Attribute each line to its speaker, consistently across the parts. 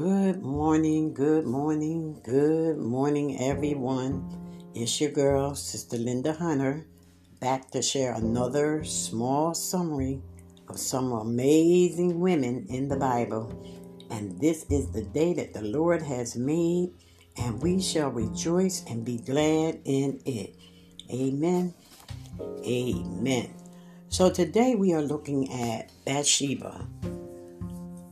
Speaker 1: Good morning, good morning, good morning, everyone. It's your girl, Sister Linda Hunter, back to share another small summary of some amazing women in the Bible. And this is the day that the Lord has made, and we shall rejoice and be glad in it. Amen. Amen. So today we are looking at Bathsheba.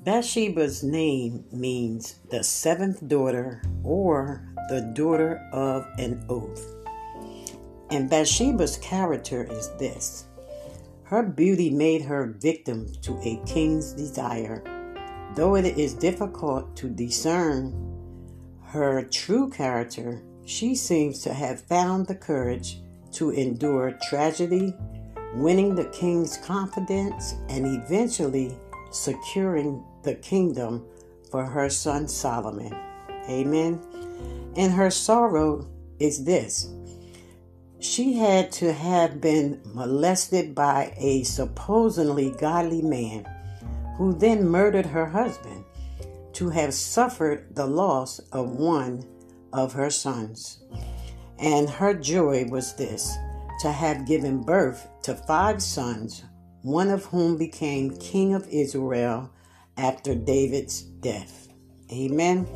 Speaker 1: Bathsheba's name means the seventh daughter or the daughter of an oath. And Bathsheba's character is this her beauty made her victim to a king's desire. Though it is difficult to discern her true character, she seems to have found the courage to endure tragedy, winning the king's confidence, and eventually securing the kingdom for her son Solomon. Amen. And her sorrow is this she had to have been molested by a supposedly godly man who then murdered her husband to have suffered the loss of one of her sons. And her joy was this to have given birth to five sons, one of whom became king of Israel after David's death. Amen.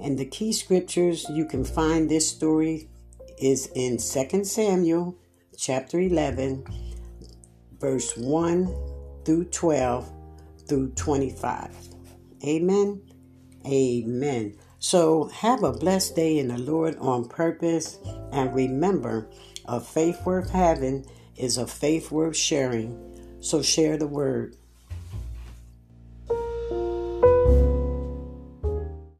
Speaker 1: And the key scriptures you can find this story is in 2 Samuel chapter 11 verse 1 through 12 through 25. Amen. Amen. So have a blessed day in the Lord on purpose and remember a faith worth having is a faith worth sharing. So share the word.